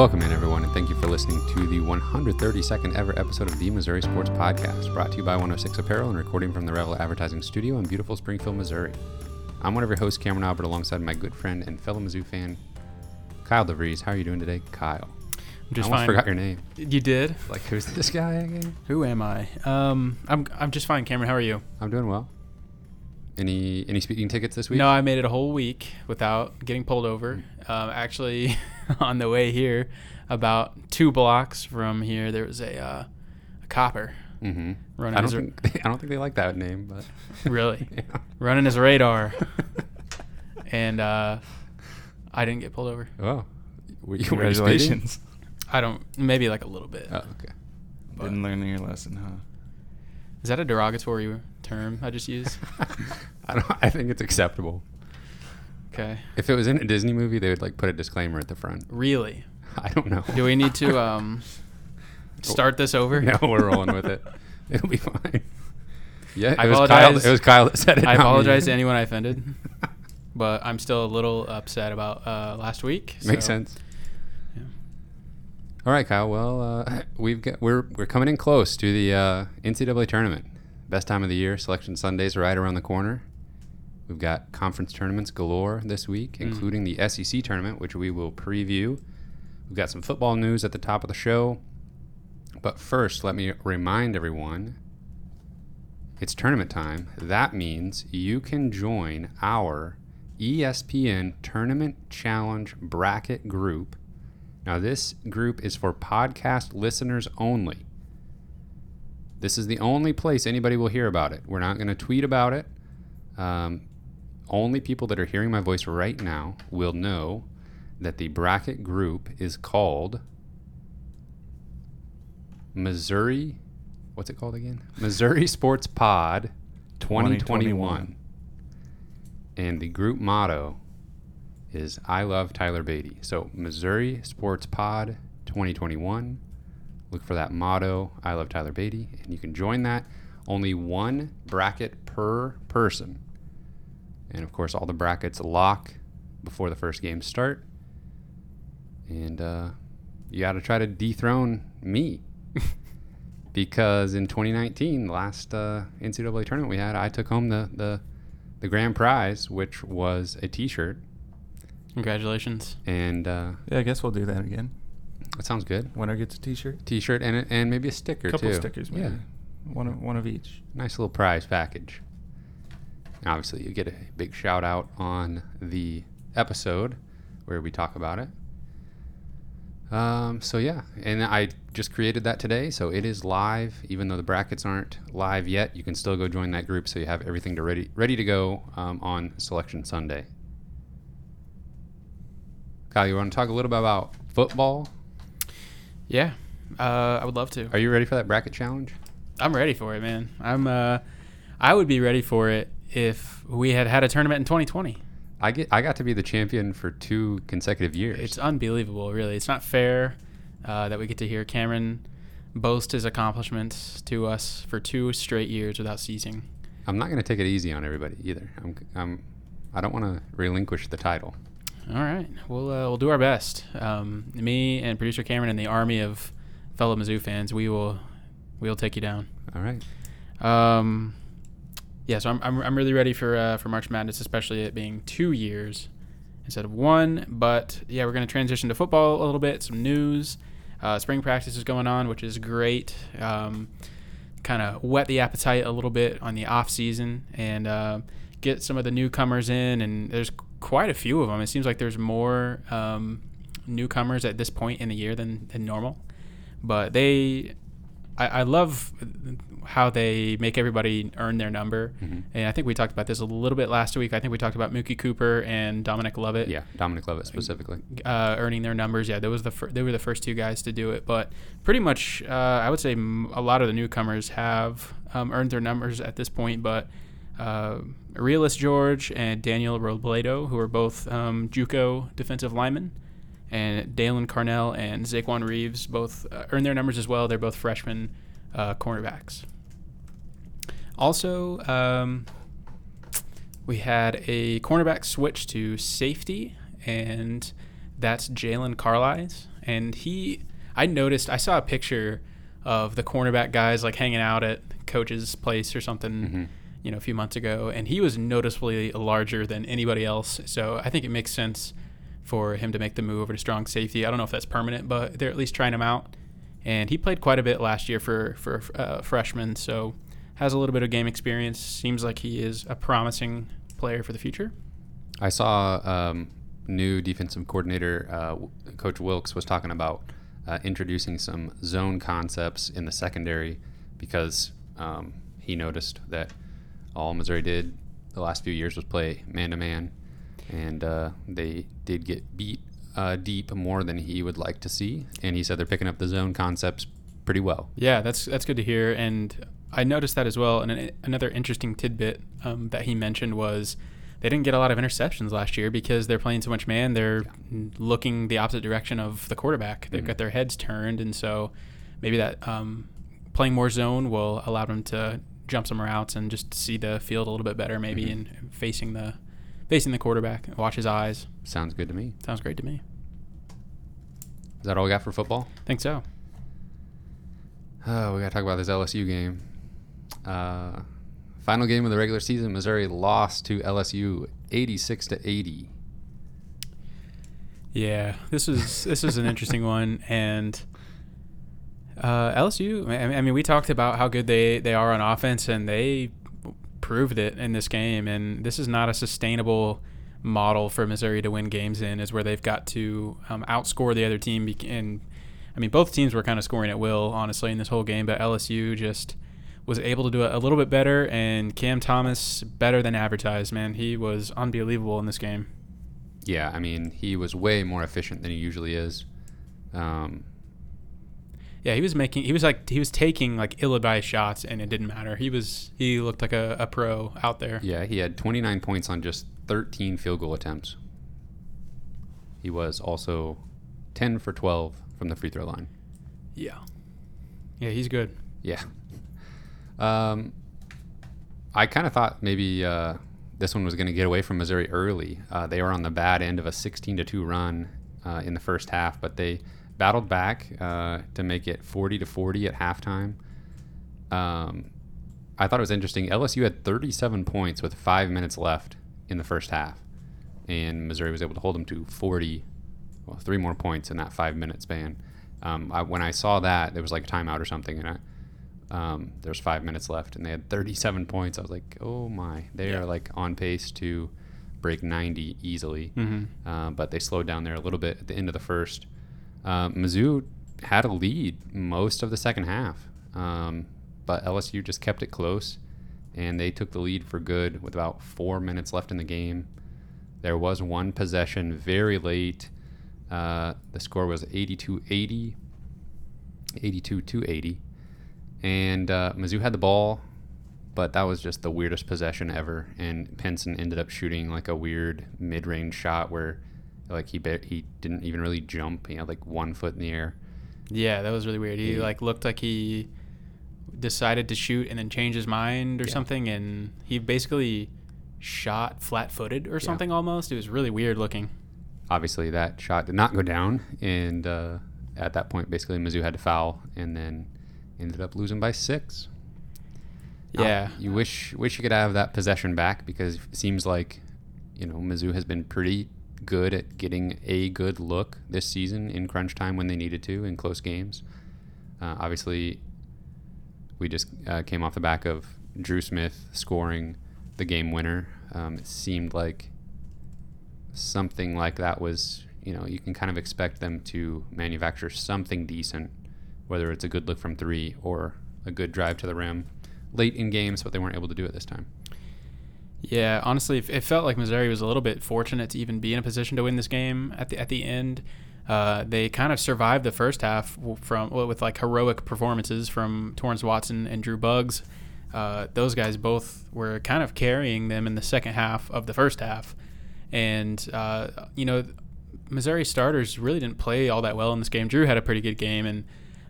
Welcome in, everyone, and thank you for listening to the 132nd ever episode of the Missouri Sports Podcast, brought to you by 106 Apparel and recording from the Revel Advertising Studio in beautiful Springfield, Missouri. I'm one of your hosts, Cameron Albert, alongside my good friend and fellow Mizzou fan, Kyle DeVries. How are you doing today, Kyle? I'm just I almost fine. forgot your name. You did? Like, who's this guy again? Who am I? Um, I'm I'm just fine. Cameron, how are you? I'm doing well. Any any speaking tickets this week? No, I made it a whole week without getting pulled over. Um, actually, on the way here, about two blocks from here, there was a uh, a copper Mm-hmm. running I don't his ra- think I don't think they like that name, but really yeah. running his radar, and uh, I didn't get pulled over. oh, were you were you speeding? Congratulations. I don't maybe like a little bit. Oh, okay. but- Didn't learn your lesson, huh? Is that a derogatory term I just used? I don't. I think it's acceptable. Okay. If it was in a Disney movie, they would like put a disclaimer at the front. Really? I don't know. Do we need to um, start this over? No, we're rolling with it. It'll be fine. Yeah, I it was Kyle. apologize. It was Kyle that said it. I not me. apologize to anyone I offended, but I'm still a little upset about uh, last week. Makes so- sense. All right, Kyle. Well, uh, we've got we're we're coming in close to the uh, NCAA tournament. Best time of the year. Selection Sunday's are right around the corner. We've got conference tournaments galore this week, Mm. including the SEC tournament, which we will preview. We've got some football news at the top of the show. But first, let me remind everyone it's tournament time. That means you can join our ESPN Tournament Challenge Bracket group. Now, this group is for podcast listeners only. This is the only place anybody will hear about it. We're not going to tweet about it. Um, only people that are hearing my voice right now will know that the bracket group is called Missouri. What's it called again? Missouri Sports Pod 2021. 2021. And the group motto is I love Tyler Beatty. So Missouri Sports Pod 2021. Look for that motto, I love Tyler Beatty, and you can join that. Only one bracket per person. And of course, all the brackets lock before the first games start. And uh, you got to try to dethrone me. because in 2019, the last uh, NCAA tournament we had, I took home the, the, the grand prize, which was a t shirt. Congratulations. And uh, Yeah, I guess we'll do that again. That sounds good. Winner gets a T-shirt. T shirt and, and maybe a sticker A couple too. stickers, maybe. Yeah. One of, one of each. nice little prize package. Obviously, you get a big shout out on the episode where we talk about it. Um, so yeah, and I just created that today, so it is live. Even though the brackets aren't live yet, you can still go join that group, so you have everything to ready ready to go um, on Selection Sunday. Kyle, you want to talk a little bit about football? Yeah, uh, I would love to. Are you ready for that bracket challenge? I'm ready for it, man. I'm. Uh, I would be ready for it if we had had a tournament in 2020. I get I got to be the champion for two consecutive years. It's unbelievable, really. It's not fair uh, that we get to hear Cameron boast his accomplishments to us for two straight years without ceasing. I'm not going to take it easy on everybody either. I'm, I'm I don't want to relinquish the title. All right, we'll uh, we'll do our best. Um, me and producer Cameron and the army of fellow Mizzou fans, we will we'll take you down. All right. Um, yeah, so I'm, I'm, I'm really ready for uh, for March Madness, especially it being two years instead of one. But yeah, we're going to transition to football a little bit. Some news. Uh, spring practice is going on, which is great. Um, kind of whet the appetite a little bit on the off season and uh, get some of the newcomers in. And there's quite a few of them. It seems like there's more um, newcomers at this point in the year than, than normal. But they, I, I love how they make everybody earn their number. Mhm. And I think we talked about this a little bit last week. I think we talked about Mookie Cooper and Dominic Lovett Yeah, Dominic Lovett specifically. uh, earning their numbers. Yeah, that was the fir- they were the first two guys to do it. But pretty much, uh, I would say m- a lot of the newcomers have um, earned their numbers at this point. But uh, Realus George and Daniel Robledo, who are both um, JUCO defensive linemen, and Daylan Carnell and Zxaequan Reeves both uh, earned their numbers as well. They're both freshman uh, cornerbacks. Also, um, we had a cornerback switch to safety, and that's Jaylon Carlies, and he. I noticed. I saw a picture of the cornerback guys like hanging out at coach's place or something. Mhm. You know, a few months ago, and he was noticeably larger than anybody else. So I think it makes sense for him to make the move over to strong safety. I don't know if that's permanent, but they're at least trying him out. And he played quite a bit last year for for uh, freshman, so has a little bit of game experience. Seems like he is a promising player for the future. I saw um, new defensive coordinator uh, Coach Wilks was talking about uh, introducing some zone concepts in the secondary because um, he noticed that all Missouri did the last few years was play man to man, and uh, they did get beat uh, deep more than he would like to see. And he said they're picking up the zone concepts pretty well. Yeah, that's that's good to hear, and I noticed that as well. And an, another interesting tidbit um, that he mentioned was they didn't get a lot of interceptions last year because they're playing so much man. They're looking the opposite direction of the quarterback. They've Mhm. got their heads turned, and so maybe that um, playing more zone will allow them to jump some routes and just see the field a little bit better, maybe, Mhm. and facing the facing the quarterback, watch his eyes. Sounds good to me. Sounds great to me. Is that all we got for football? Think so. Oh, we gotta talk about this LSU game. Uh, final game of the regular season, Missouri lost to LSU, eighty-six to eighty. Yeah, this is this is an interesting one, and uh, LSU. I mean, we talked about how good they they are on offense, and they proved it in this game. And this is not a sustainable model for Missouri to win games in, is where they've got to um, outscore the other team. And I mean, both teams were kind of scoring at will, honestly, in this whole game, but LSU just was able to do it a little bit better. And Cam Thomas better than advertised. Man, he was unbelievable in this game. Yeah, I mean, he was way more efficient than he usually is. Um, Yeah, he was making. He was like he was taking like ill-advised shots, and it didn't matter. He was he looked like a, a pro out there. yeah, he had 29 points on just 13 field goal attempts. He was also 10 for 12 from the free throw line. Yeah, yeah, he's good. Yeah. Um, I kind of thought maybe uh, this one was going to get away from Missouri early. Uh, they were on the bad end of a 16 to two run uh, in the first half, but they battled back uh, to make it 40 to 40 at halftime. Um, I thought it was interesting. LSU had 37 points with five minutes left in the first half, and Missouri was able to hold them to 40, well, three more points in that five minute span. Um, I, when I saw that, there was like a timeout or something, and I, um, there's five minutes left, and they had 37 points. I was like, oh my, they Yeah. are like on pace to break 90 easily. Mm-hmm. Uh, but they slowed down there a little bit at the end of the first. Uh, Mizzou had a lead most of the second half, um, but LSU just kept it close, and they took the lead for good with about four minutes left in the game. There was one possession very late. Uh, the score was 82 80, 82 to 80. And uh, Mizzou had the ball, but that was just the weirdest possession ever. And Pinson ended up shooting like a weird mid-range shot where, like he ba- he didn't even really jump. He had like one foot in the air. Yeah, that was really weird. He Yeah. like looked like he decided to shoot and then change his mind or Yeah. something, and he basically shot flat-footed or Yeah. something almost. It was really weird looking. Obviously, that shot did not go down, and uh, at that point, basically Mizzou had to foul, and then ended up losing by six. Yeah. you wish wish you could have that possession back because it seems like you know Mizzou has been pretty good at getting a good look this season in crunch time when they needed to in close games. Uh, obviously, we just uh, came off the back of Dru Smith scoring the game winner. Um, it seemed like something like that was you know you can kind of expect them to manufacture something decent, whether it's a good look from three or a good drive to the rim late in games, but they weren't able to do it this time. Yeah, honestly, it felt like Missouri was a little bit fortunate to even be in a position to win this game at the at the end. Uh, they kind of survived the first half from well, with like heroic performances from Torrence Watson and Drew Buggs. Uh, those guys both were kind of carrying them in the second half of the first half, and uh, you know, Missouri starters really didn't play all that well in this game. Dru had a pretty good game, and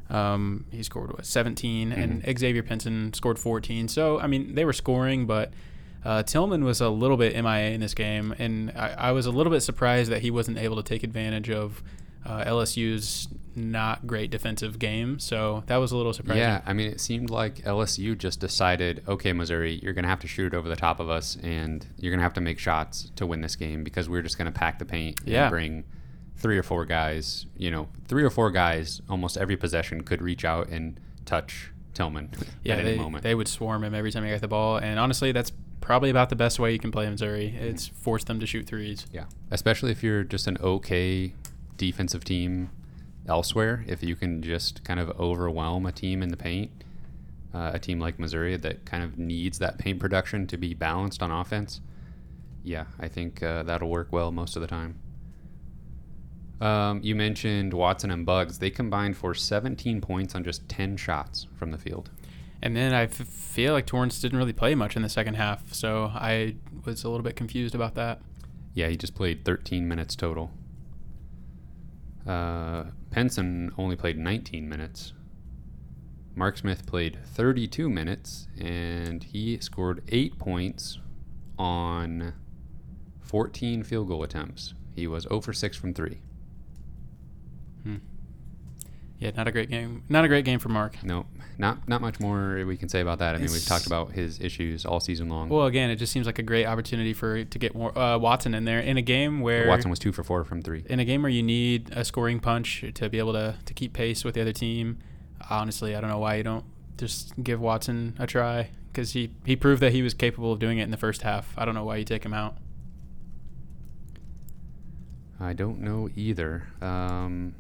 um, he scored what 17, and Xavier Pinson scored 14. So I mean, they were scoring, but Uh, Tilmon was a little bit MIA in this game, and I, I was a little bit surprised that he wasn't able to take advantage of uh, LSU's not great defensive game. So that was a little surprising. Yeah, I mean, it seemed like LSU just decided, okay, Missouri, you're going to have to shoot it over the top of us, and you're going to have to make shots to win this game because we're just going to pack the paint Yeah. and bring three or four guys. You know, three or four guys almost every possession could reach out and touch Tilmon yeah, at any they, moment. they would swarm him every time he got the ball, and honestly, that's probably about the best way you can play Missouri. It's force them to shoot threes. Yeah, especially if you're just an okay defensive team elsewhere. If you can just kind of overwhelm a team in the paint, uh, a team like Missouri that kind of needs that paint production to be balanced on offense. Yeah, I think uh, that'll work well most of the time. Um, you mentioned Watson and Buggs. They combined for 17 points on just 10 shots from the field. And then I f- feel like Torrence didn't really play much in the second half, so I was a little bit confused about that. Yeah, he just played 13 minutes total. Uh, Pinson only played 19 minutes. Mark Smith played 32 minutes, and he scored eight points on 14 field goal attempts. He was 0 for 6 from 3. Yeah, not a great game. Not a great game for Mark. No, not not much more we can say about that. I mean, we've talked about his issues all season long. Well, again, it just seems like a great opportunity for to get more, uh, Watson in there in a game where Watson was 2 for 4 from 3. in a game where you need a scoring punch to be able to, to keep pace with the other team. Honestly, I don't know why you don't just give Watson a try because he, he proved that he was capable of doing it in the first half. I don't know why you take him out. I don't know either. Um,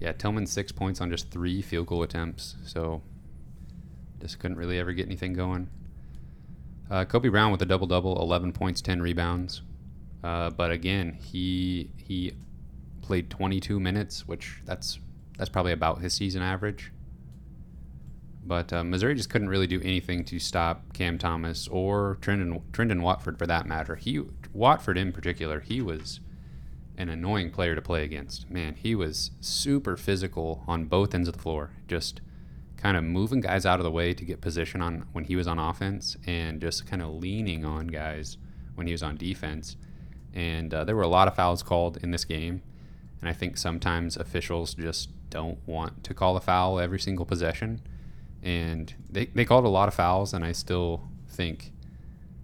yeah, Tilmon six points on just three field goal attempts, so just couldn't really ever get anything going. Uh, Kobe Brown with a double double, eleven points, ten rebounds. Uh, but again, he he played 22 minutes, which that's that's probably about his season average. But uh, Missouri just couldn't really do anything to stop Cam Thomas or Trendon Trendon Watford for that matter. He Watford in particular, he was an annoying player to play against. Man, he was super physical on both ends of the floor, just kind of moving guys out of the way to get position on when he was on offense, and just kind of leaning on guys when he was on defense. And uh, there were a lot of fouls called in this game, and I think sometimes officials just don't want to call a foul every single possession, and they they called a lot of fouls, and I still think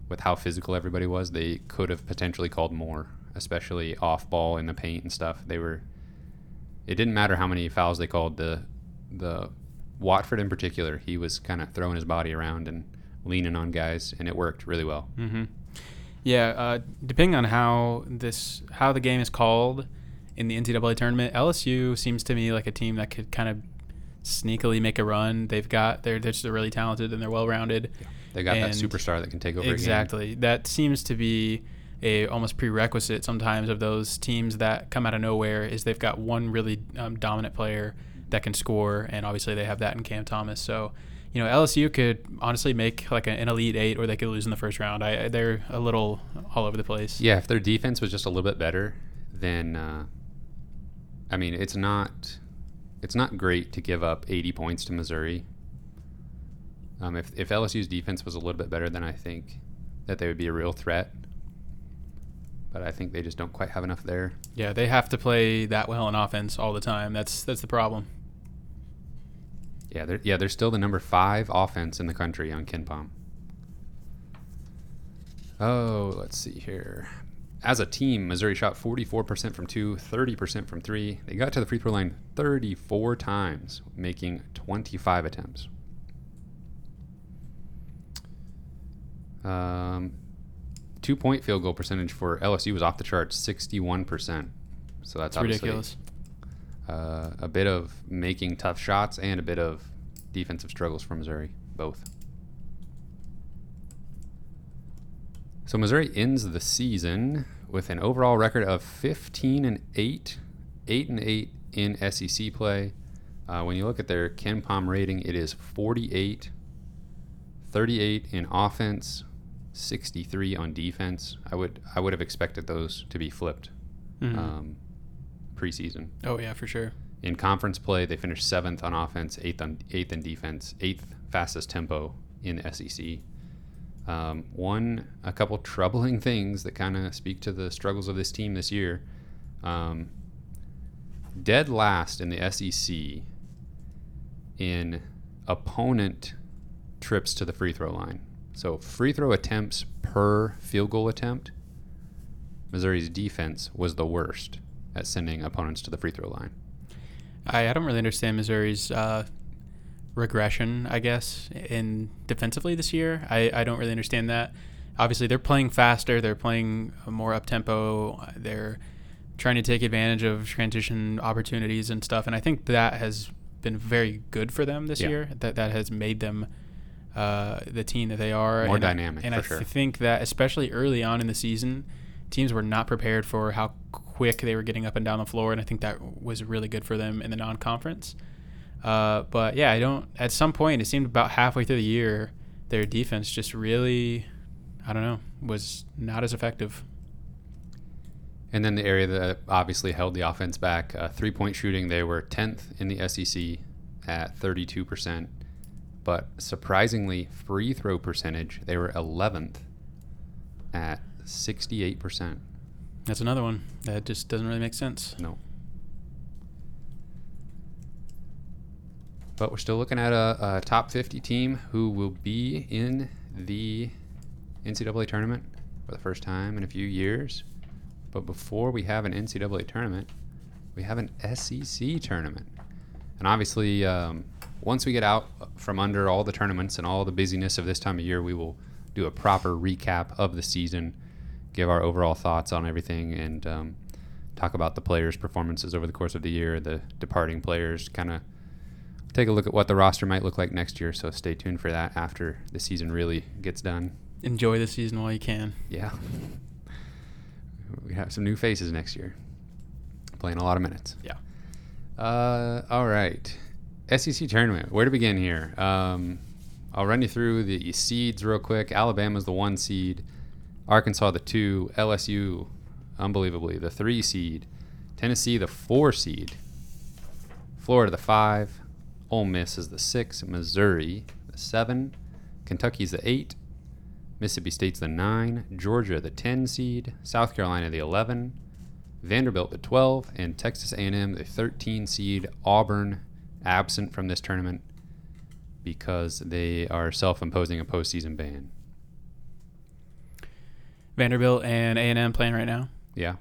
with how physical everybody was, they could have potentially called more, especially off ball in the paint and stuff. They were. It didn't matter how many fouls they called. The the Watford in particular, he was kind of throwing his body around and leaning on guys, and it worked really well. Mm-hmm. Yeah, uh, depending on how this how the game is called in the NCAA tournament, LSU seems to me like a team that could kind of sneakily make a run. They've got they're they're just really talented and they're well rounded. They got that superstar that can take over. a game. Exactly. That seems to be a almost prerequisite sometimes of those teams that come out of nowhere is they've got one really um, dominant player that can score, and obviously they have that in Cam Thomas. So, you know, LSU could honestly make like an elite eight, or they could lose in the first round. I, they're a little all over the place. Yeah, if their defense was just a little bit better, then uh, I mean, it's not it's not great to give up 80 points to Missouri. Um, if if LSU's defense was a little bit better, then I think that they would be a real threat. But I think they just don't quite have enough there. Yeah, they have to play that well in offense all the time. That's that's the problem. Yeah, they're yeah they're still the number five offense in the country on KenPom. Oh, let's see here. As a team, Missouri shot 44% from two, 30% from three. They got to the free throw line 34 times, making 25 attempts. Um, two point field goal percentage for LSU was off the charts, 61%. So that's obviously ridiculous. Uh, a bit of making tough shots and a bit of defensive struggles for Missouri, both. So Missouri ends the season with an overall record of 15 and 8, 8 and 8 in SEC play. Uh, when you look at their KenPom rating, it is 48, 38 in offense, 63 on defense. I would I would have expected those to be flipped Mhm. um, preseason. oh yeah, for sure. In conference play, they finished seventh on offense, eighth on eighth in defense, eighth fastest tempo in the SEC. Um, one, a couple troubling things that kind of speak to the struggles of this team this year. Um, dead last in the SEC in opponent trips to the free throw line. So free throw attempts per field goal attempt, Missouri's defense was the worst at sending opponents to the free throw line. I, I don't really understand Missouri's uh, regression, I guess, in defensively this year. I, I don't really understand that. Obviously, they're playing faster. They're playing more up tempo. They're trying to take advantage of transition opportunities and stuff. And I think that has been very good for them this Yeah. year. That that has made them uh, the team that they are. More and I- dynamic, and I sure. think that especially early on in the season, teams were not prepared for how quick they were getting up and down the floor, and I think that was really good for them in the non-conference. Uh, but yeah, I don't. At some point, it seemed about halfway through the year, their defense just really, I don't know, was not as effective. And then the area that obviously held the offense back, uh, three point shooting, they were 10th in the SEC at 32%. But surprisingly, free throw percentage, they were 11th at 68%. That's another one that just doesn't really make sense. No. But we're still looking at a, a top 50 team who will be in the NCAA tournament for the first time in a few years. But before we have an NCAA tournament, we have an SEC tournament. And obviously, um, once we get out from under all the tournaments and all the busyness of this time of year, we will do a proper recap of the season, give our overall thoughts on everything, and um, talk about the players' performances over the course of the year, the departing players, kind of take a look at what the roster might look like next year. So stay tuned for that after the season really gets done. Enjoy the season while you can. Yeah. We have some new faces next year, playing a lot of minutes. Yeah. Uh, all right. SEC tournament. Where to begin here? Um, I'll run you through the seeds real quick. Alabama's the one seed, Arkansas the two, LSU, unbelievably the three seed, Tennessee the four seed, Florida the five, Ole Miss is the six, Missouri the seven, Kentucky's the eight, Mississippi State's the nine, Georgia the ten seed, South Carolina the eleven, Vanderbilt the 12 and Texas A&M the 13 seed. Auburn absent from this tournament because they are self-imposing a postseason ban. Vanderbilt and A and M playing right now. Yeah.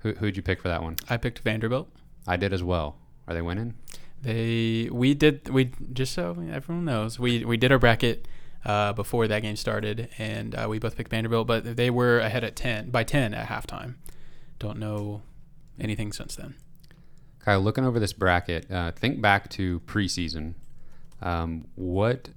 Who who'd you pick for that one? I picked Vanderbilt. I did as well. Are they winning? They we did we just so everyone knows we we did our bracket uh, before that game started and uh, we both picked Vanderbilt, but they were ahead at ten by ten at halftime. Don't know anything since then. Kyle, looking over this bracket, uh, think back to preseason. Um, what?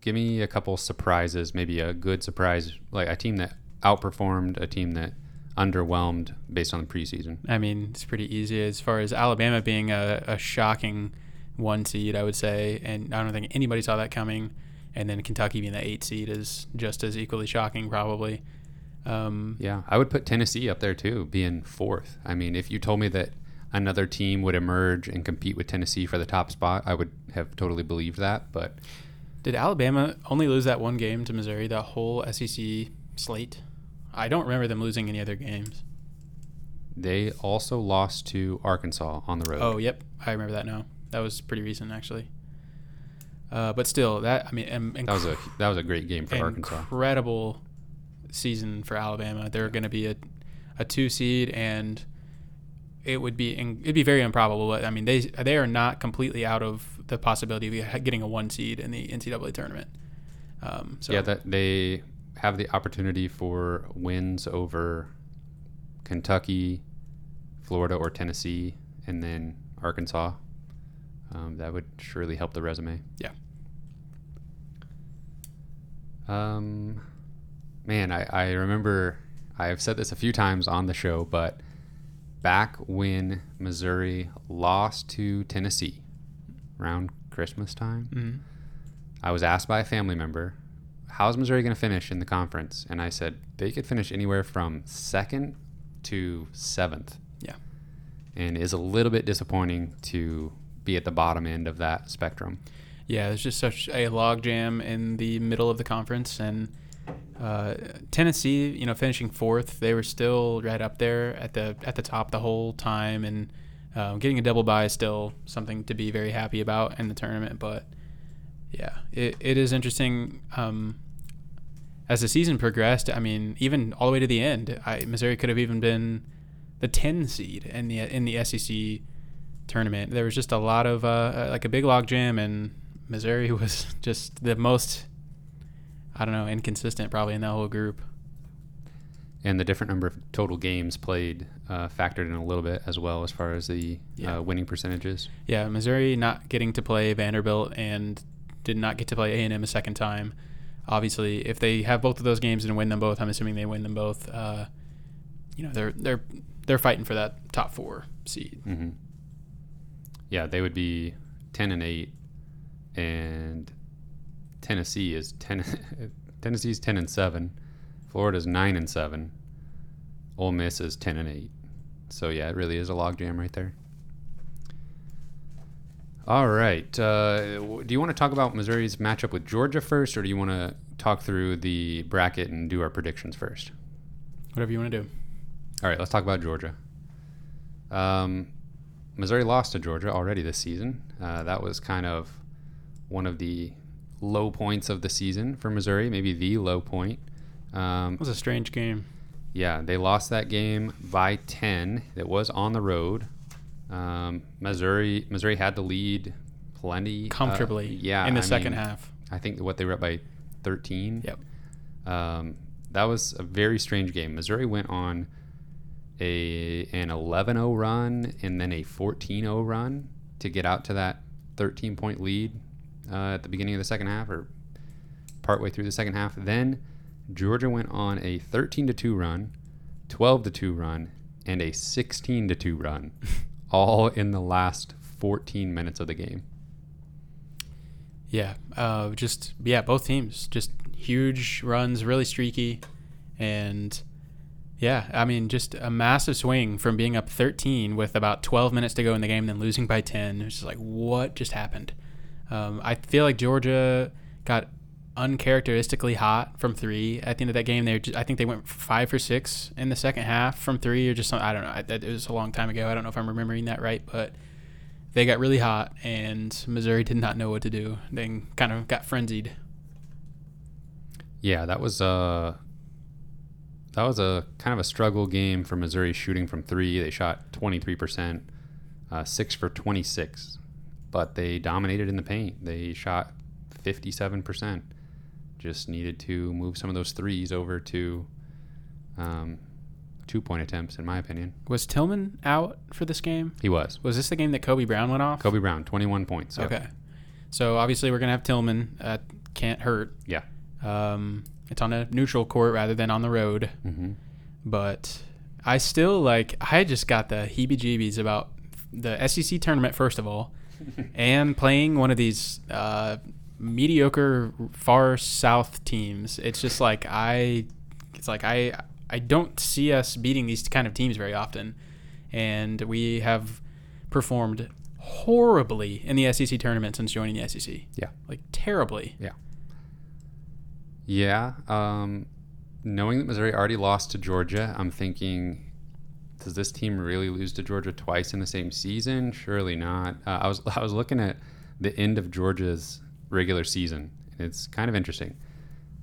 Give me a couple surprises, maybe a good surprise, like a team that outperformed, a team that underwhelmed based on the preseason. I mean, it's pretty easy as far as Alabama being a, a shocking one seed, I would say, and I don't think anybody saw that coming. And then Kentucky being the eight seed is just as equally shocking, probably. Um, Yeah, I would put Tennessee up there too, being fourth. I mean, if you told me that another team would emerge and compete with Tennessee for the top spot, I would have totally believed that. But Did Alabama only lose that one game to Missouri, That whole SEC slate? I don't remember them losing any other games. they also lost to Arkansas on the road. Oh, yep, I remember that now. That was pretty recent, actually. Uh, but still, that I mean, um, that was a that was a great game for Arkansas. incredible season for Alabama. They're going to be a, a two seed, and it would be it'd be very improbable. But I mean, they they are not completely out of the possibility of getting a one seed in the NCAA tournament. Um, so Yeah, that they have the opportunity for wins over Kentucky, Florida, or Tennessee, and then Arkansas. Um, that would surely help the resume. Yeah. Um, man, I, I remember I've said this a few times on the show, but back when Missouri lost to Tennessee around Christmas time, mhm. I was asked by a family member, "How's Missouri going to finish in the conference?" And I said they could finish anywhere from second to seventh. Yeah. and is a little bit disappointing to be at the bottom end of that spectrum. Yeah, there's just such a logjam in the middle of the conference, and Uh, Tennessee, you know, finishing fourth, they were still right up there at the at the top the whole time, and um, getting a double bye is still something to be very happy about in the tournament. But yeah, it, it is interesting. Um, as the season progressed, I mean, even all the way to the end, I, Missouri could have even been the 10 seed in the in the SEC tournament. There was just a lot of uh, like a big log jam, and Missouri was just the most I don't know inconsistent probably in that whole group. And the different number of total games played uh, factored in a little bit as well as far as the Yeah. uh, winning percentages. Yeah, Missouri not getting to play Vanderbilt and did not get to play A and M a second time. Obviously, if they have both of those games and win them both, I'm assuming they win them both. Uh, you know, they're they're they're fighting for that top four seed. hmm Yeah, they would be ten and eight, and Tennessee is ten. Tennessee's ten and seven. Florida's nine and seven. Ole Miss is ten and eight. So yeah, it really is a logjam right there. All right. Uh, do you want to talk about Missouri's matchup with Georgia first, or do you want to talk through the bracket and do our predictions first? Whatever you want to do. All right, let's talk about Georgia. Um, Missouri lost to Georgia already this season. Uh, that was kind of one of the low points of the season for Missouri, maybe the low point. Um, It was a strange game. yeah, they lost that game by 10. It was on the road. Um, Missouri Missouri had the lead plenty uh, Comfortably yeah, in the I second mean, half. I think what they were up by 13. Yep. Um, that was a very strange game. Missouri went on a an 11-0 run and then a 14-0 run to get out to that 13 point lead uh, at the beginning of the second half or partway through the second half. Then Georgia went on a 13 to 2 run, 12 to 2 run, and a 16 to 2 run, all in the last 14 minutes of the game. Yeah, uh, just yeah, both teams just huge runs, really streaky, and yeah, I mean just a massive swing from being up 13 with about 12 minutes to go in the game, then losing by 10. It's just like what just happened. Um, I feel like Georgia got uncharacteristically hot from three at the end of that game. They, just, I think they went five for six in the second half from three, or just some, I don't know. It was a long time ago. I don't know if I'm remembering that right, but they got really hot, and Missouri did not know what to do. They kind of got frenzied. Yeah, that was uh that was a kind of a struggle game for Missouri shooting from three. They shot 23%, uh, six for 26, but they dominated in the paint. They shot 57%. Just needed to move some of those threes over to um, two point attempts, in my opinion. Was Tilmon out for this game? He was. Was this the game that Kobe Brown went off? Kobe Brown, 21 points. Yep. Okay. So obviously we're gonna have Tilmon. Uh, can't hurt. Yeah. Um, it's on a neutral court rather than on the road. hmm But I still like. I just got the heebie-jeebies about the SEC tournament first of all, and playing one of these uh, mediocre far south teams. It's just like I. It's like I. I don't see us beating these kind of teams very often, and we have performed horribly in the SEC tournament since joining the SEC. Yeah. like terribly. Yeah. Yeah. Um, knowing that Missouri already lost to Georgia, I'm thinking, does this team really lose to Georgia twice in the same season? Surely not. Uh, I was I was looking at the end of Georgia's regular season. and It's kind of interesting.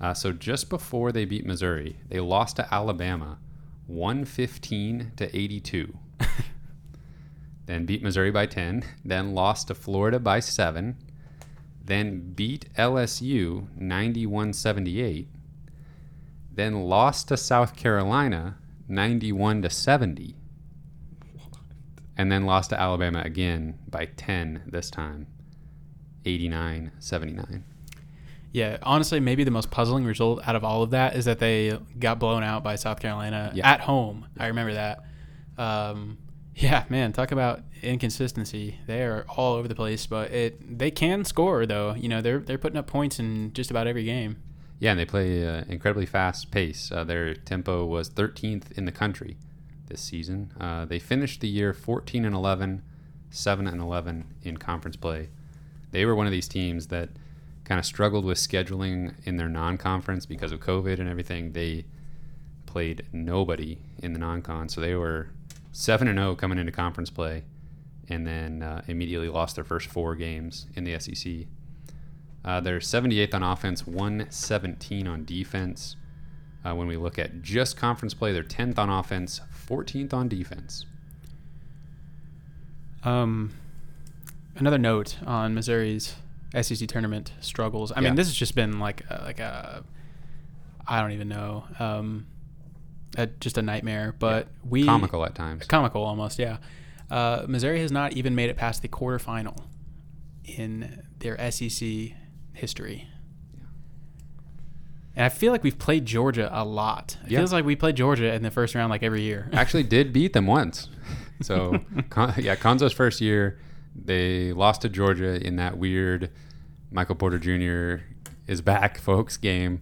Uh, so just before they beat Missouri, they lost to Alabama, 115 to 82. then beat Missouri by 10. Then lost to Florida by seven then beat LSU 91 78, then lost to South Carolina 91 to 70, and then lost to Alabama again by 10 this time 89 79. Yeah, honestly, maybe the most puzzling result out of all of that is that they got blown out by South Carolina Yeah. at home. I remember that. Um, yeah, man, talk about inconsistency. They are all over the place, but it they can score though. You know, they're they're putting up points in just about every game. Yeah, and they play uh, incredibly fast pace. Uh, their tempo was 13th in the country this season. Uh, they finished the year 14 and 11, 7 and 11 in conference play. They were one of these teams that kind of struggled with scheduling in their non-conference because of COVID and everything. They played nobody in the non-con, so they were seven and zero coming into conference play, and then uh, immediately lost their first four games in the SEC. Uh, they're 78th on offense, 117 on defense. Uh, when we look at just conference play, they're 10th on offense, 14th on defense. Um, another note on Missouri's SEC tournament struggles. I Yeah. mean, this has just been like a, like a I don't even know, um, a, just a nightmare. But we Comical at times. comical almost, yeah. Uh, Missouri has not even made it past the quarterfinal in their SEC history. And I feel like we've played Georgia a lot. It Yeah. feels like we played Georgia in the first round like every year. Actually, did beat them once. So Con- yeah, Cuonzo's first year, they lost to Georgia in that weird Michael Porter Jr. is back, folks game,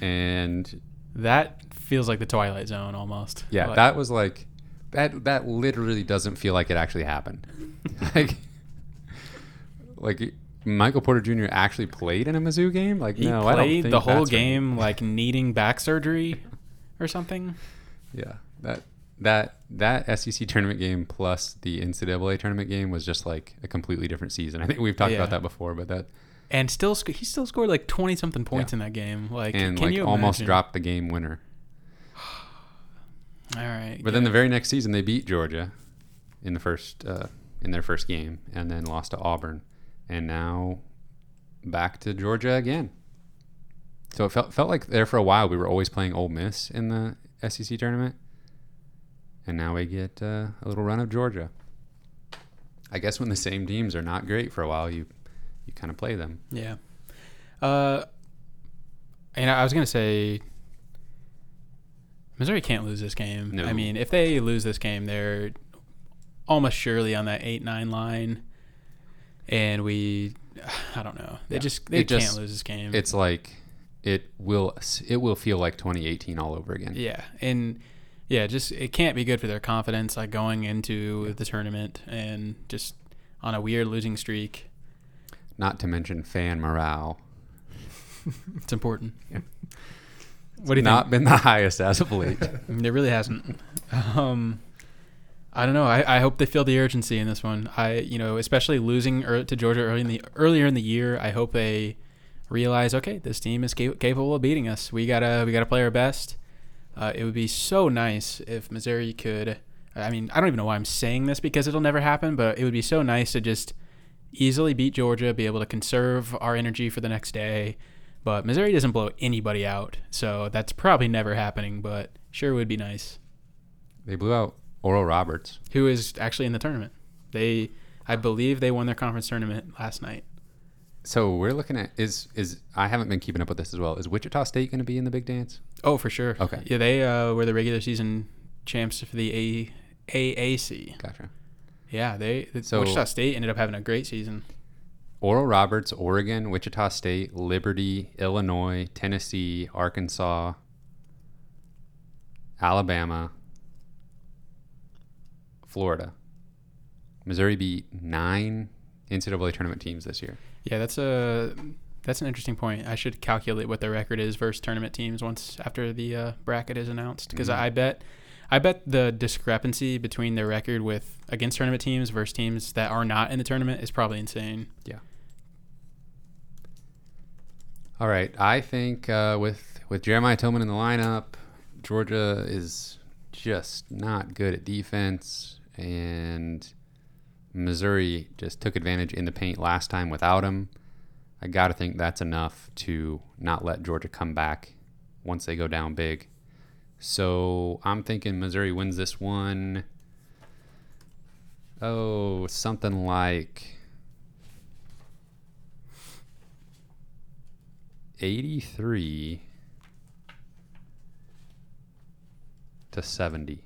and that feels like the Twilight Zone almost. yeah, Like- that was like that. That literally doesn't feel like it actually happened. like, like Michael Porter Jr. actually played in a Mizzou game. Like, He no, I don't played think the whole that's right. game like needing back surgery or something. Yeah, that that that SEC tournament game plus the NCAA tournament game was just like a completely different season. I think we've talked Yeah. about that before, but that And still, sc- he still scored like twenty something points Yeah. in that game. Like, and can like you almost dropped the game winner. All right, But then the very next season they beat Georgia in the first uh, in their first game, and then lost to Auburn, and now back to Georgia again. So it felt felt like there for a while we were always playing Ole Miss in the SEC tournament, and now we get uh, a little run of Georgia. I guess when the same teams are not great for a while, you you kind of play them. yeah. Uh, and I was gonna say, Missouri can't lose this game. No. I mean, if they lose this game, they're almost surely on that eight nine line, and we, I don't know, they Yeah. just they It can't just- lose this game. It's like it will it will feel like 2018 all over again. Yeah, and yeah, just it can't be good for their confidence, like going into the tournament and just on a weird losing streak. Not to mention fan morale. It's important. Yeah. What do you Not been the highest as of late. It really hasn't. Um, I don't know. I, I hope they feel the urgency in this one. I you know, especially losing ear to Georgia early in the earlier in the year. I hope they realize, okay, this team is cap- capable of beating us. We gotta we gotta play our best. Uh, it would be so nice if Missouri could. I mean, I don't even know why I'm saying this because it'll never happen, but it would be so nice to just easily beat Georgia, be able to conserve our energy for the next day. But Missouri doesn't blow anybody out, so that's probably never happening. But sure would be nice. They blew out Oral Roberts. Who is actually in the tournament? They, I believe, they won their conference tournament last night. So we're looking at is is I haven't been keeping up with this as well. Is Wichita State going to be in the big dance? Oh, for sure. Okay. Yeah, they uh, were the regular season champs for the A- AAC. Gotcha. Yeah, they the So- Wichita State ended up having a great season. Oral Roberts, Oregon, Wichita State, Liberty, Illinois, Tennessee, Arkansas, Alabama, Florida. Missouri beat nine NCAA tournament teams this year. Yeah, that's a that's an interesting point. I should calculate what their record is versus tournament teams once after the uh, bracket is announced because Mhm. I bet I bet the discrepancy between their record with against tournament teams versus teams that are not in the tournament is probably insane. Yeah. All right, I think uh, with with Jeremiah Tilmon in the lineup, Georgia is just not good at defense, and Missouri just took advantage in the paint last time without him. I got to think that's enough to not let Georgia come back once they go down big. So I'm thinking Missouri wins this one. Oh, something like 83 to 70.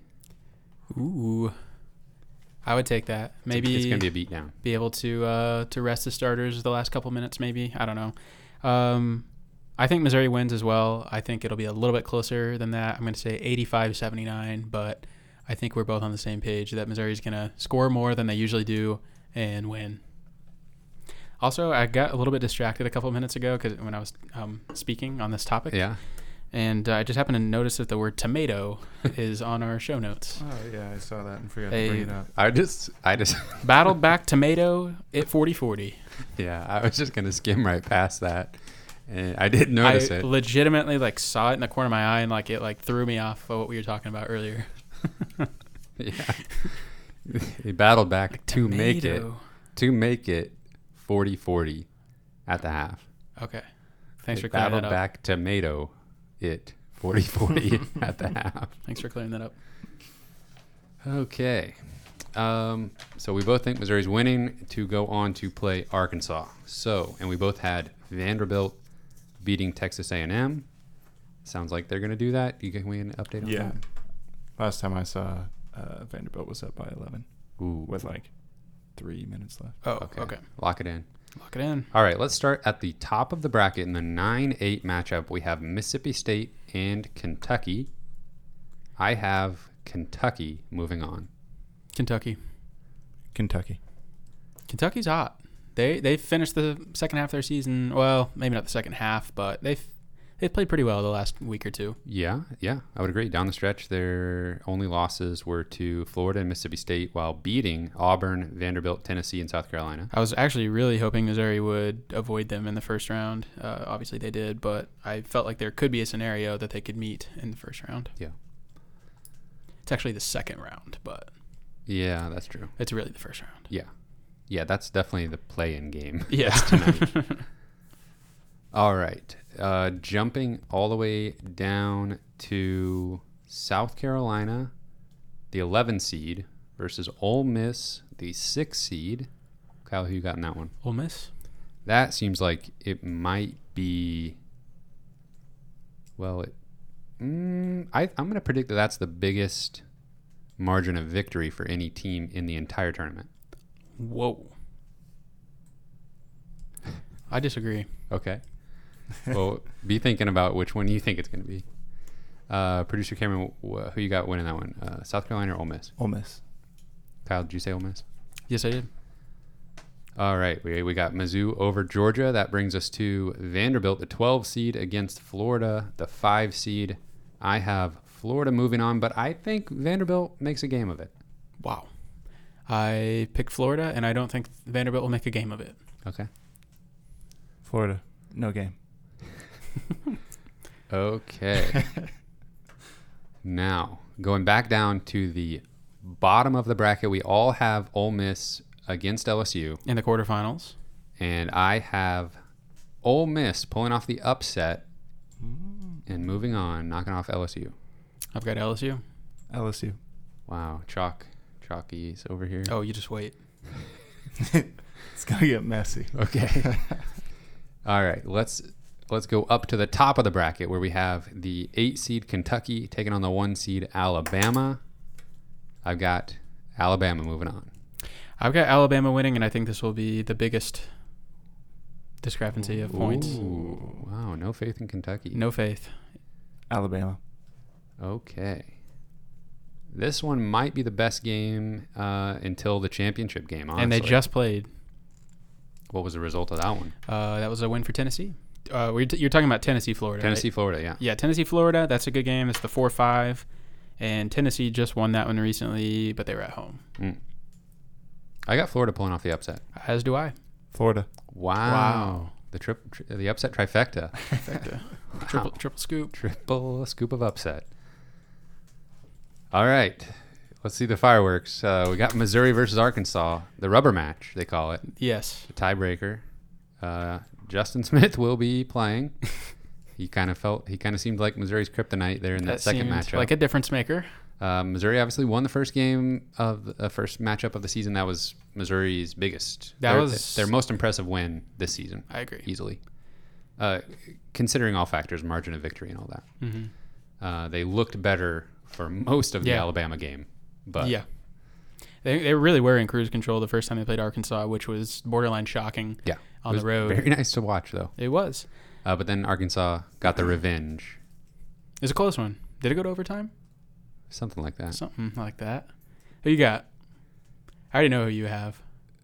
Ooh, I would take that. Maybe it's going to be a beatdown. be able to uh, to rest the starters the last couple minutes. Maybe I don't know. Um, I think Missouri wins as well. I think it'll be a little bit closer than that. I'm going to say 85-79, but I think we're both on the same page that Missouri's going to score more than they usually do and win. Also, I got a little bit distracted a couple minutes ago because when I was um, speaking on this topic, Yeah. And uh, I just happened to notice that the word tomato is on our show notes. Oh yeah, I saw that and forgot Hey. to bring it up. I just, I just, Battled back tomato at 40-40. yeah, I was just gonna skim right past that, and I didn't notice I it. legitimately like saw it in the corner of my eye and like it like threw me off of what we were talking about earlier. Yeah. he battled back to make it Tomato. to make it 40-40 at the half. Okay. Thanks They for clearing battled that up. back tomato it 40-40 at the half. Thanks for clearing that up. Okay. Um, so we both think Missouri's winning to go on to play Arkansas. So, and we both had Vanderbilt beating Texas A&M. Sounds like they're going to do that. You give me an update on Yeah. Last time I saw uh, Vanderbilt was up by 11? Ooh. with like three minutes left. Oh, Okay. okay. Lock it in. Lock it in. All right, let's start at the top of the bracket in the 9-8 matchup. We have Mississippi State and Kentucky. I have Kentucky moving on. Kentucky. Kentucky. Kentucky's hot. They they finished the second half of their season. Well, maybe not the second half, but they've they've played pretty well the last week or two. Yeah, yeah, I would agree. Down the stretch, their only losses were to Florida and Mississippi State while beating Auburn, Vanderbilt, Tennessee, and South Carolina. I was actually really hoping Missouri would avoid them in the first round. Uh, obviously, they did, but I felt like there could be a scenario that they could meet in the first round. Yeah. It's actually the second round, but Yeah, that's true. it's really the first round. Yeah. Yeah, that's definitely the play-in game. Yeah. All right. Uh, jumping all the way down to South Carolina, the 11 seed versus Ole Miss, the 6 seed. Kyle, who you got in that one? Ole Miss. That seems like it might be. Well, it, mm, I, I'm going to predict that that's the biggest margin of victory for any team in the entire tournament. Whoa. I disagree. Okay. well, be thinking about which one you think it's going to be. Uh, Producer Cameron, wh- who you got winning that one? Uh, South Carolina or Ole Miss? Ole Miss. Kyle, did you say Ole Miss? Yes, I did. All right, we, we got Mizzou over Georgia. That brings us to Vanderbilt, the 12 seed against Florida, the 5 seed. I have Florida moving on, but I think Vanderbilt makes a game of it. Wow. I picked Florida, and I don't think Vanderbilt will make a game of it. Okay. Florida. No game. Okay. now, going back down to the bottom of the bracket, we all have Ole Miss against LSU, In the quarterfinals, and I have Ole Miss pulling off the upset mm. and moving on, knocking off LSU. I've got LSU. LSU. Wow, chalk, chalkies over here. Oh, you just wait. It's gonna get messy. Okay. All right, let's let's go up to the top of the bracket where we have the eight seed Kentucky taking on the one seed Alabama. I've got Alabama moving on. I've got Alabama winning, and I think this will be the biggest discrepancy of points. Ooh, wow, no faith in Kentucky. No faith. Alabama. Okay. This one might be the best game uh, until the championship game. Honestly. And they just played. what was the result of that one? Uh, that was a win for Tennessee. Uh, we're t- you're talking about Tennessee, Florida. right? Tennessee, Florida. Yeah. Yeah, Tennessee, Florida. That's a good game. It's the four five, and Tennessee just won that one recently, but they were at home. Mm. I got Florida pulling off the upset. As do I. Florida. Wow. Wow. The trip, tri- the upset trifecta. Triple triple scoop. Triple scoop of upset. All right. Let's see the fireworks. Uh, we got Missouri versus Arkansas, the rubber match, they call it, Yes. the tiebreaker. Uh, Justin Smith will be playing. he kind of felt, he kind of seemed like Missouri's kryptonite there in that, second matchup. like a difference maker. uh, Missouri obviously won the first game of the uh, first matchup of the season. That was Missouri's biggest, That their, was- their most impressive win this season, I agree. easily. Uh, considering all factors, margin of victory and all that. hmm Uh, they looked better for most of the Yeah. Alabama game, but yeah. They, they really were in cruise control the first time they played Arkansas, which was borderline shocking yeah, on It was the road. Very nice to watch, though. It was. Uh, but then Arkansas got the revenge, It was a close one. Did it go to overtime? something like that. Something like that. Who you got? I already know who you have.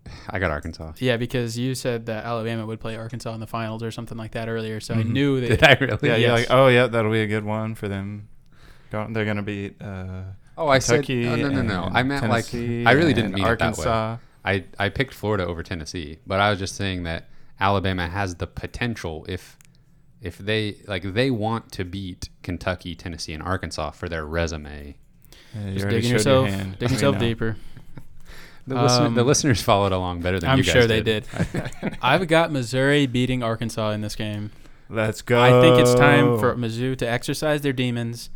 I got Arkansas. Yeah, because you said that Alabama would play Arkansas in the finals or something like that earlier, so I Mhm. knew that. Did I really? Yeah, Yes. you're like, oh yeah, that'll be a good one for them. Go- They're gonna beat uh, Oh, I said Kentucky. no, no, no, no. and I meant like I really didn't and mean it that way. Arkansas. I I picked Florida over Tennessee, but I was just saying that Alabama has the potential if if they like they want to beat Kentucky, Tennessee, and Arkansas for their resume. Yeah, you Just already digging yourself, your hand. digging yourself deeper. The, listener, the Um, listeners followed along better than I'm you guys sure they did. did. I've got Missouri beating Arkansas in this game. Let's go. I think it's time for Mizzou to exercise their demons,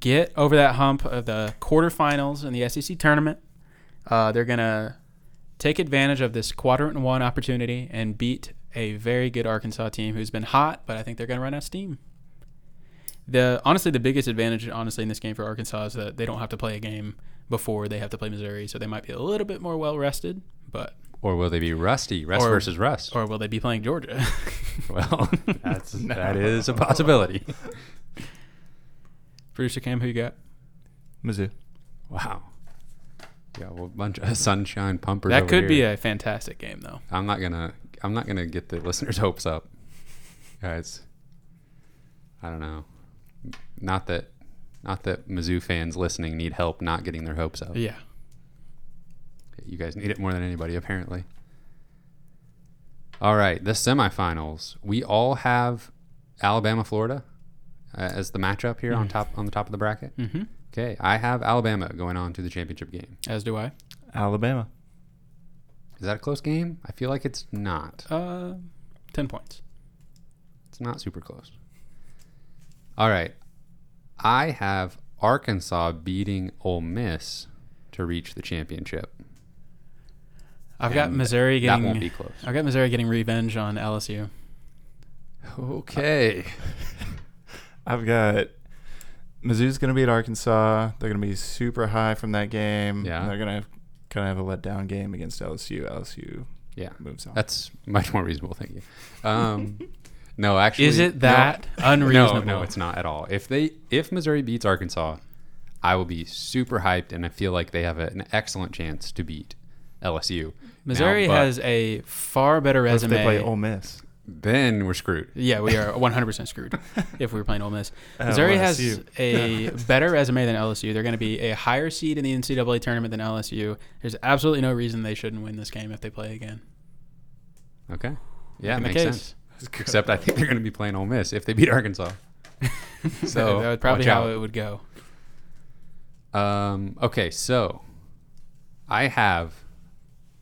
get over that hump of the quarterfinals in the SEC tournament. Uh, they're gonna take advantage of this quadrant one opportunity and beat a very good Arkansas team who's been hot, but I think they're gonna run out of steam. The honestly, the biggest advantage, honestly, in this game for Arkansas is that they don't have to play a game before they have to play Missouri, so they might be a little bit more well rested. But Or will they be rusty? Rust Or- versus rust. or will they be playing Georgia? well, that's that is a possibility. Producer Cam, who you got? Mizzou. Wow. Yeah, well, a bunch of sunshine pumpers. That over could be a fantastic game, though. I'm not gonna. I'm not gonna get the listeners' hopes up, guys. I don't know. Not that, not that Mizzou fans listening need help not getting their hopes up. Yeah. You guys need it more than anybody, apparently. All right, the semifinals. We all have Alabama, Florida, uh, as the matchup here on Mm. top on the top of the bracket. Mm-hmm. Okay, I have Alabama going on to the championship game. As do I. Alabama. Is that a close game? I feel like it's not. Uh, ten points. It's not super close. All right. I have Arkansas beating Ole Miss to reach the championship. I've got And Missouri That getting. won't be close. I've got Missouri getting revenge on LSU. Okay. I've got Mizzou's gonna beat Arkansas. They're gonna be super high from that game. Yeah. They're gonna have, kind of have a letdown game against LSU. LSU Yeah. moves on. That's much more reasonable. Thank you. Um, no, actually, Is it no. that unreasonable? No, no, it's not at all. If they if Missouri beats Arkansas, I will be super hyped, and I feel like they have a, an excellent chance to beat LSU. Missouri Now, has a far better What if resume. they play Ole Miss. Then we're screwed. yeah, we are 100% screwed if we were playing Ole Miss. Oh, Missouri has a better resume than LSU. They're going to be a higher seed in the NCAA tournament than LSU. There's absolutely no reason they shouldn't win this game if they play again. Okay. Yeah, Making makes sense. Except I think they're going to be playing Ole Miss if they beat Arkansas. So, that would probably how out. it would go. Um, okay, so I have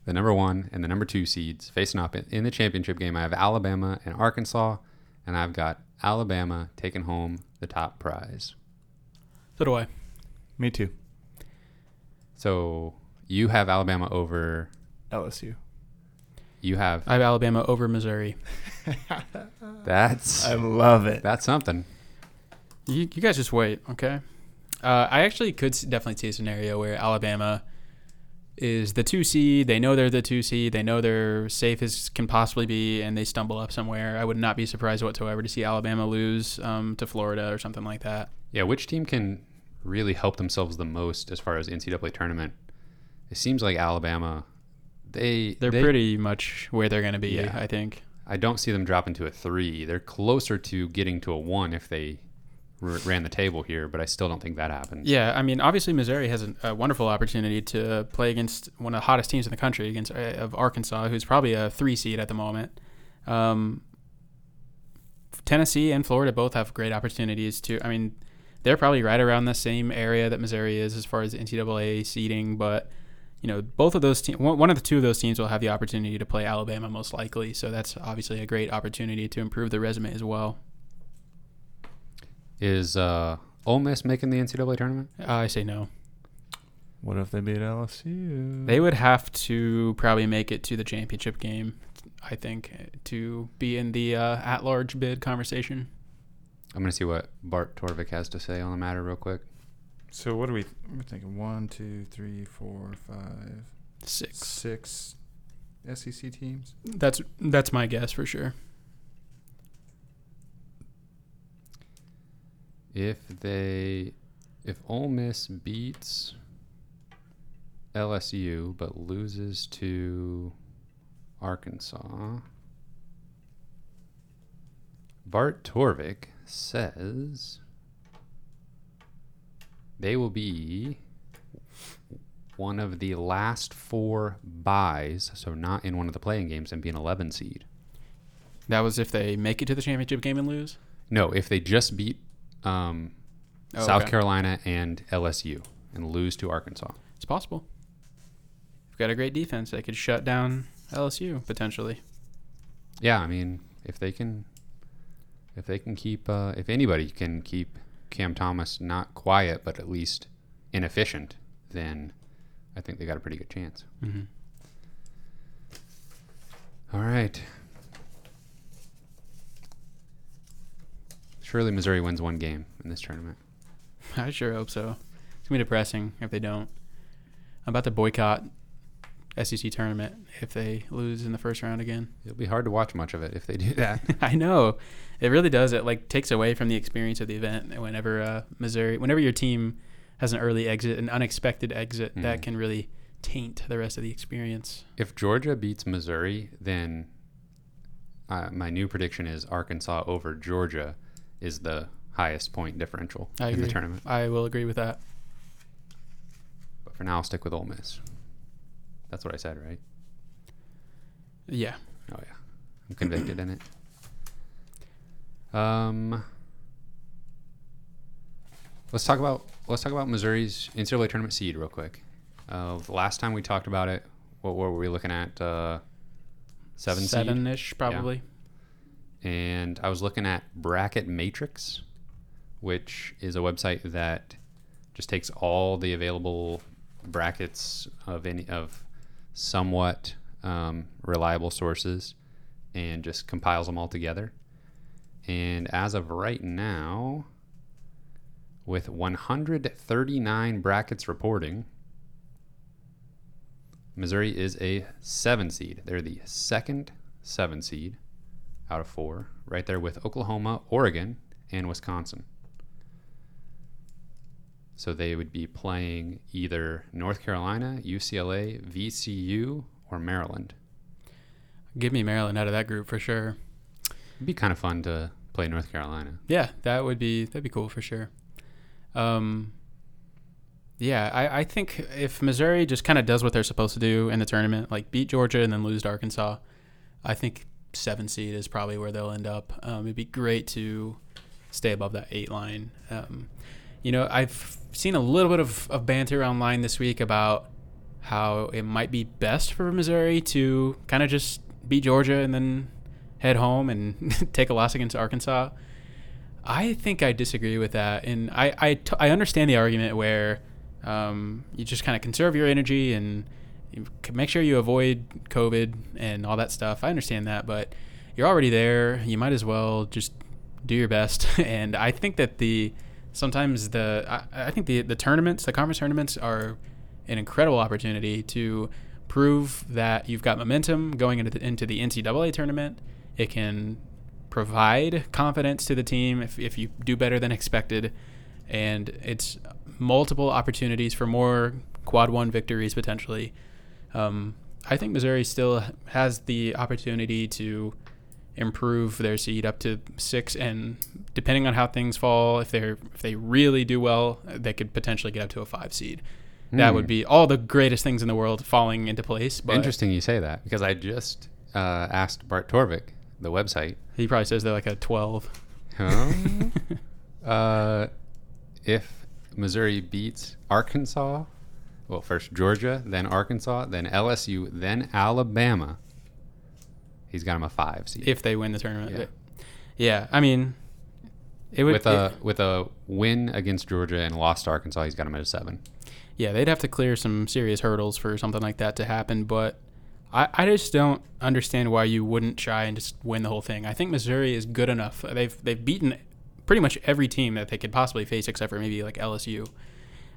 the number one and the number two seeds facing up in, in the championship game. I have Alabama and Arkansas, and I've got Alabama taking home the top prize. So do I. Me too. So you have Alabama over. LSU. You have I have Alabama over Missouri. that's I love it. that's something. You, you guys just wait, okay? Uh, I actually could definitely see a scenario where Alabama is the two seed. They know they're the two seed. They know they're safe as can possibly be, and they stumble up somewhere. I would not be surprised whatsoever to see Alabama lose um, to Florida or something like that. Yeah, which team can really help themselves the most as far as NCAA tournament? It seems like Alabama. They They're they- pretty much where they're going to be, Yeah. I think. I don't see them dropping to a three. They're closer to getting to a one if they ran the table here, but I still don't think that happens. Yeah, I mean, obviously Missouri has a, a wonderful opportunity to play against one of the hottest teams in the country, against uh, of Arkansas, who's probably a three seed at the moment. Um, Tennessee and Florida both have great opportunities to. I mean, they're probably right around the same area that Missouri is as far as NCAA seeding, but you know, both of those teams, one of the two of those teams will have the opportunity to play Alabama most likely. So that's obviously a great opportunity to improve the resume as well. Is uh, Ole Miss making the NCAA tournament? I say no. What if they beat LSU? They would have to probably make it to the championship game, I think, to be in the uh, at-large bid conversation. I'm going to see what Bart Torvik has to say on the matter real quick. So what are we? We're thinking one, two, three, four, five, Six. six SEC teams. That's that's my guess for sure. If they, if Ole Miss beats LSU but loses to Arkansas. Bart Torvik says they will be one of the last four byes, so not in one of the playing games, and be an 11 seed. That was if they make it to the championship game and lose. No, if they just beat um, Oh, South okay. Carolina and LSU and lose to Arkansas. It's possible. We've got a great defense. They could shut down LSU potentially. Yeah, I mean, if they can, if they can keep, uh, if anybody can keep Cam Thomas not quiet but at least inefficient, then I think they got a pretty good chance. Mm-hmm. All right. Surely Missouri wins one game in this tournament. I sure hope so. It's gonna be depressing if they don't. I'm about to boycott SEC tournament if they lose in the first round again. It'll be hard to watch much of it if they do that. I know. It really does. It like takes away from the experience of the event. Whenever uh, Missouri, whenever your team has an early exit, an unexpected exit, that Mhm. can really taint the rest of the experience. if Georgia beats Missouri, then uh, my new prediction is Arkansas over Georgia is the highest point differential I in agree. the tournament. I will agree with that. But for now, I'll stick with Ole Miss. That's what I said, right? Yeah. Oh yeah, I'm convicted in it. Um, let's talk about let's talk about Missouri's NCAA tournament seed real quick. Uh, the last time we talked about it, what were we looking at? Uh, seven Seven-ish probably. And I was looking at Bracket Matrix, which is a website that just takes all the available brackets of any of somewhat um, reliable sources and just compiles them all together. And as of right now, with 139 brackets reporting, Missouri is a seven seed. They're the second seven seed out of four, right there with Oklahoma, Oregon, and Wisconsin. So they would be playing either North Carolina, UCLA, VCU, or Maryland. Give me Maryland out of that group for sure. It'd be kind of fun to play North Carolina. Yeah, that would be that'd be cool for sure. Um, yeah, I, I think if Missouri just kind of does what they're supposed to do in the tournament, like beat Georgia and then lose to Arkansas, I think seven seed is probably where they'll end up. Um, it'd be great to stay above that eight line. Um, you know, I've seen a little bit of, of banter online this week about how it might be best for Missouri to kind of just beat Georgia and then head home and take a loss against Arkansas. I think I disagree with that, and I I, t- I understand the argument where um, you just kind of conserve your energy and make sure you avoid COVID and all that stuff. I understand that, but you're already there. You might as well just do your best. and I think that the sometimes the I, I think the the tournaments, the conference tournaments, are an incredible opportunity to prove that you've got momentum going into the, into the NCAA tournament. It can provide confidence to the team if, if you do better than expected. And it's multiple opportunities for more quad one victories potentially. Um, I think Missouri still has the opportunity to improve their seed up to six, and depending on how things fall, if they're if they really do well, they could potentially get up to a five seed. That would Hmm. be all the greatest things in the world falling into place. But Interesting you say that because I just uh, asked Bart Torvik, the website, he probably says they're like a twelve. huh? uh, if Missouri beats Arkansas, well, first Georgia, then Arkansas, then LSU, then Alabama, he's got him a five seed. if they win the tournament. Yeah. But- Yeah, I mean, it would. with a it- with a win against Georgia and lost to Arkansas, he's got him at a seven. yeah, they'd have to clear some serious hurdles for something like that to happen. But I, I just don't understand why you wouldn't try and just win the whole thing. I think Missouri is good enough. They've they've beaten pretty much every team that they could possibly face, except for maybe like LSU.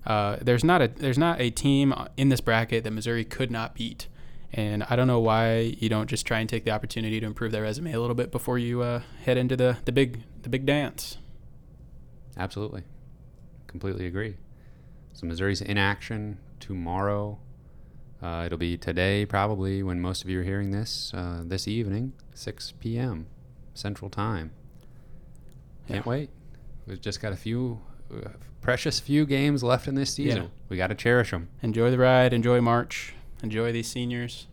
Uh, there's not a there's not a team in this bracket that Missouri could not beat, and I don't know why you don't just try and take the opportunity to improve their resume a little bit before you uh, head into the, the big the big dance. Absolutely, completely agree. So Missouri's in action tomorrow Uh, it'll be today, probably when most of you are hearing this, uh, this evening, 6 p.m. Central Time. Can't Yeah. wait. We've just got a few precious few games left in this season. Yeah. We got to cherish them. Enjoy the ride. Enjoy March. Enjoy these seniors.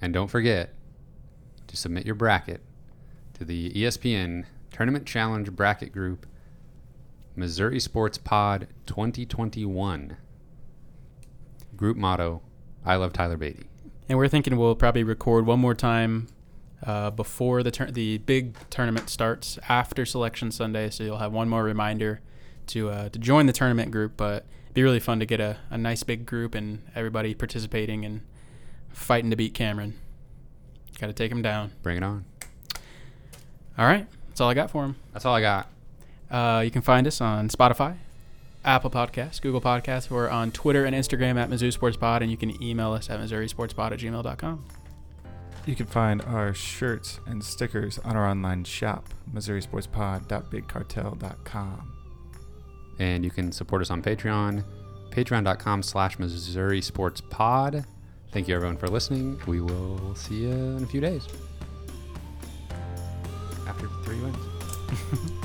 And don't forget to submit your bracket to the ESPN Tournament Challenge Bracket Group Missouri Sports Pod 2021. Group motto I love Tyler Beatty. And we're thinking we'll probably record one more time uh, before the tur- the big tournament starts after Selection Sunday, so you'll have one more reminder to uh, to join the tournament group. But it'd be really fun to get a, a nice big group and everybody participating and fighting to beat Cameron. Got to take him down. Bring it on. All right, that's all I got for him. That's all I got. Uh, you can find us on Spotify, Apple Podcasts, Google Podcasts. We're on Twitter and Instagram at Mizzou Sports Pod, and you can email us at MissouriSportsPod at gmail.com. You can find our shirts and stickers on our online shop, MissouriSportsPod.BigCartel.com. And you can support us on Patreon, patreon.com slash Missouri Sports Pod. Thank you everyone for listening. We will see you in a few days. After three wins.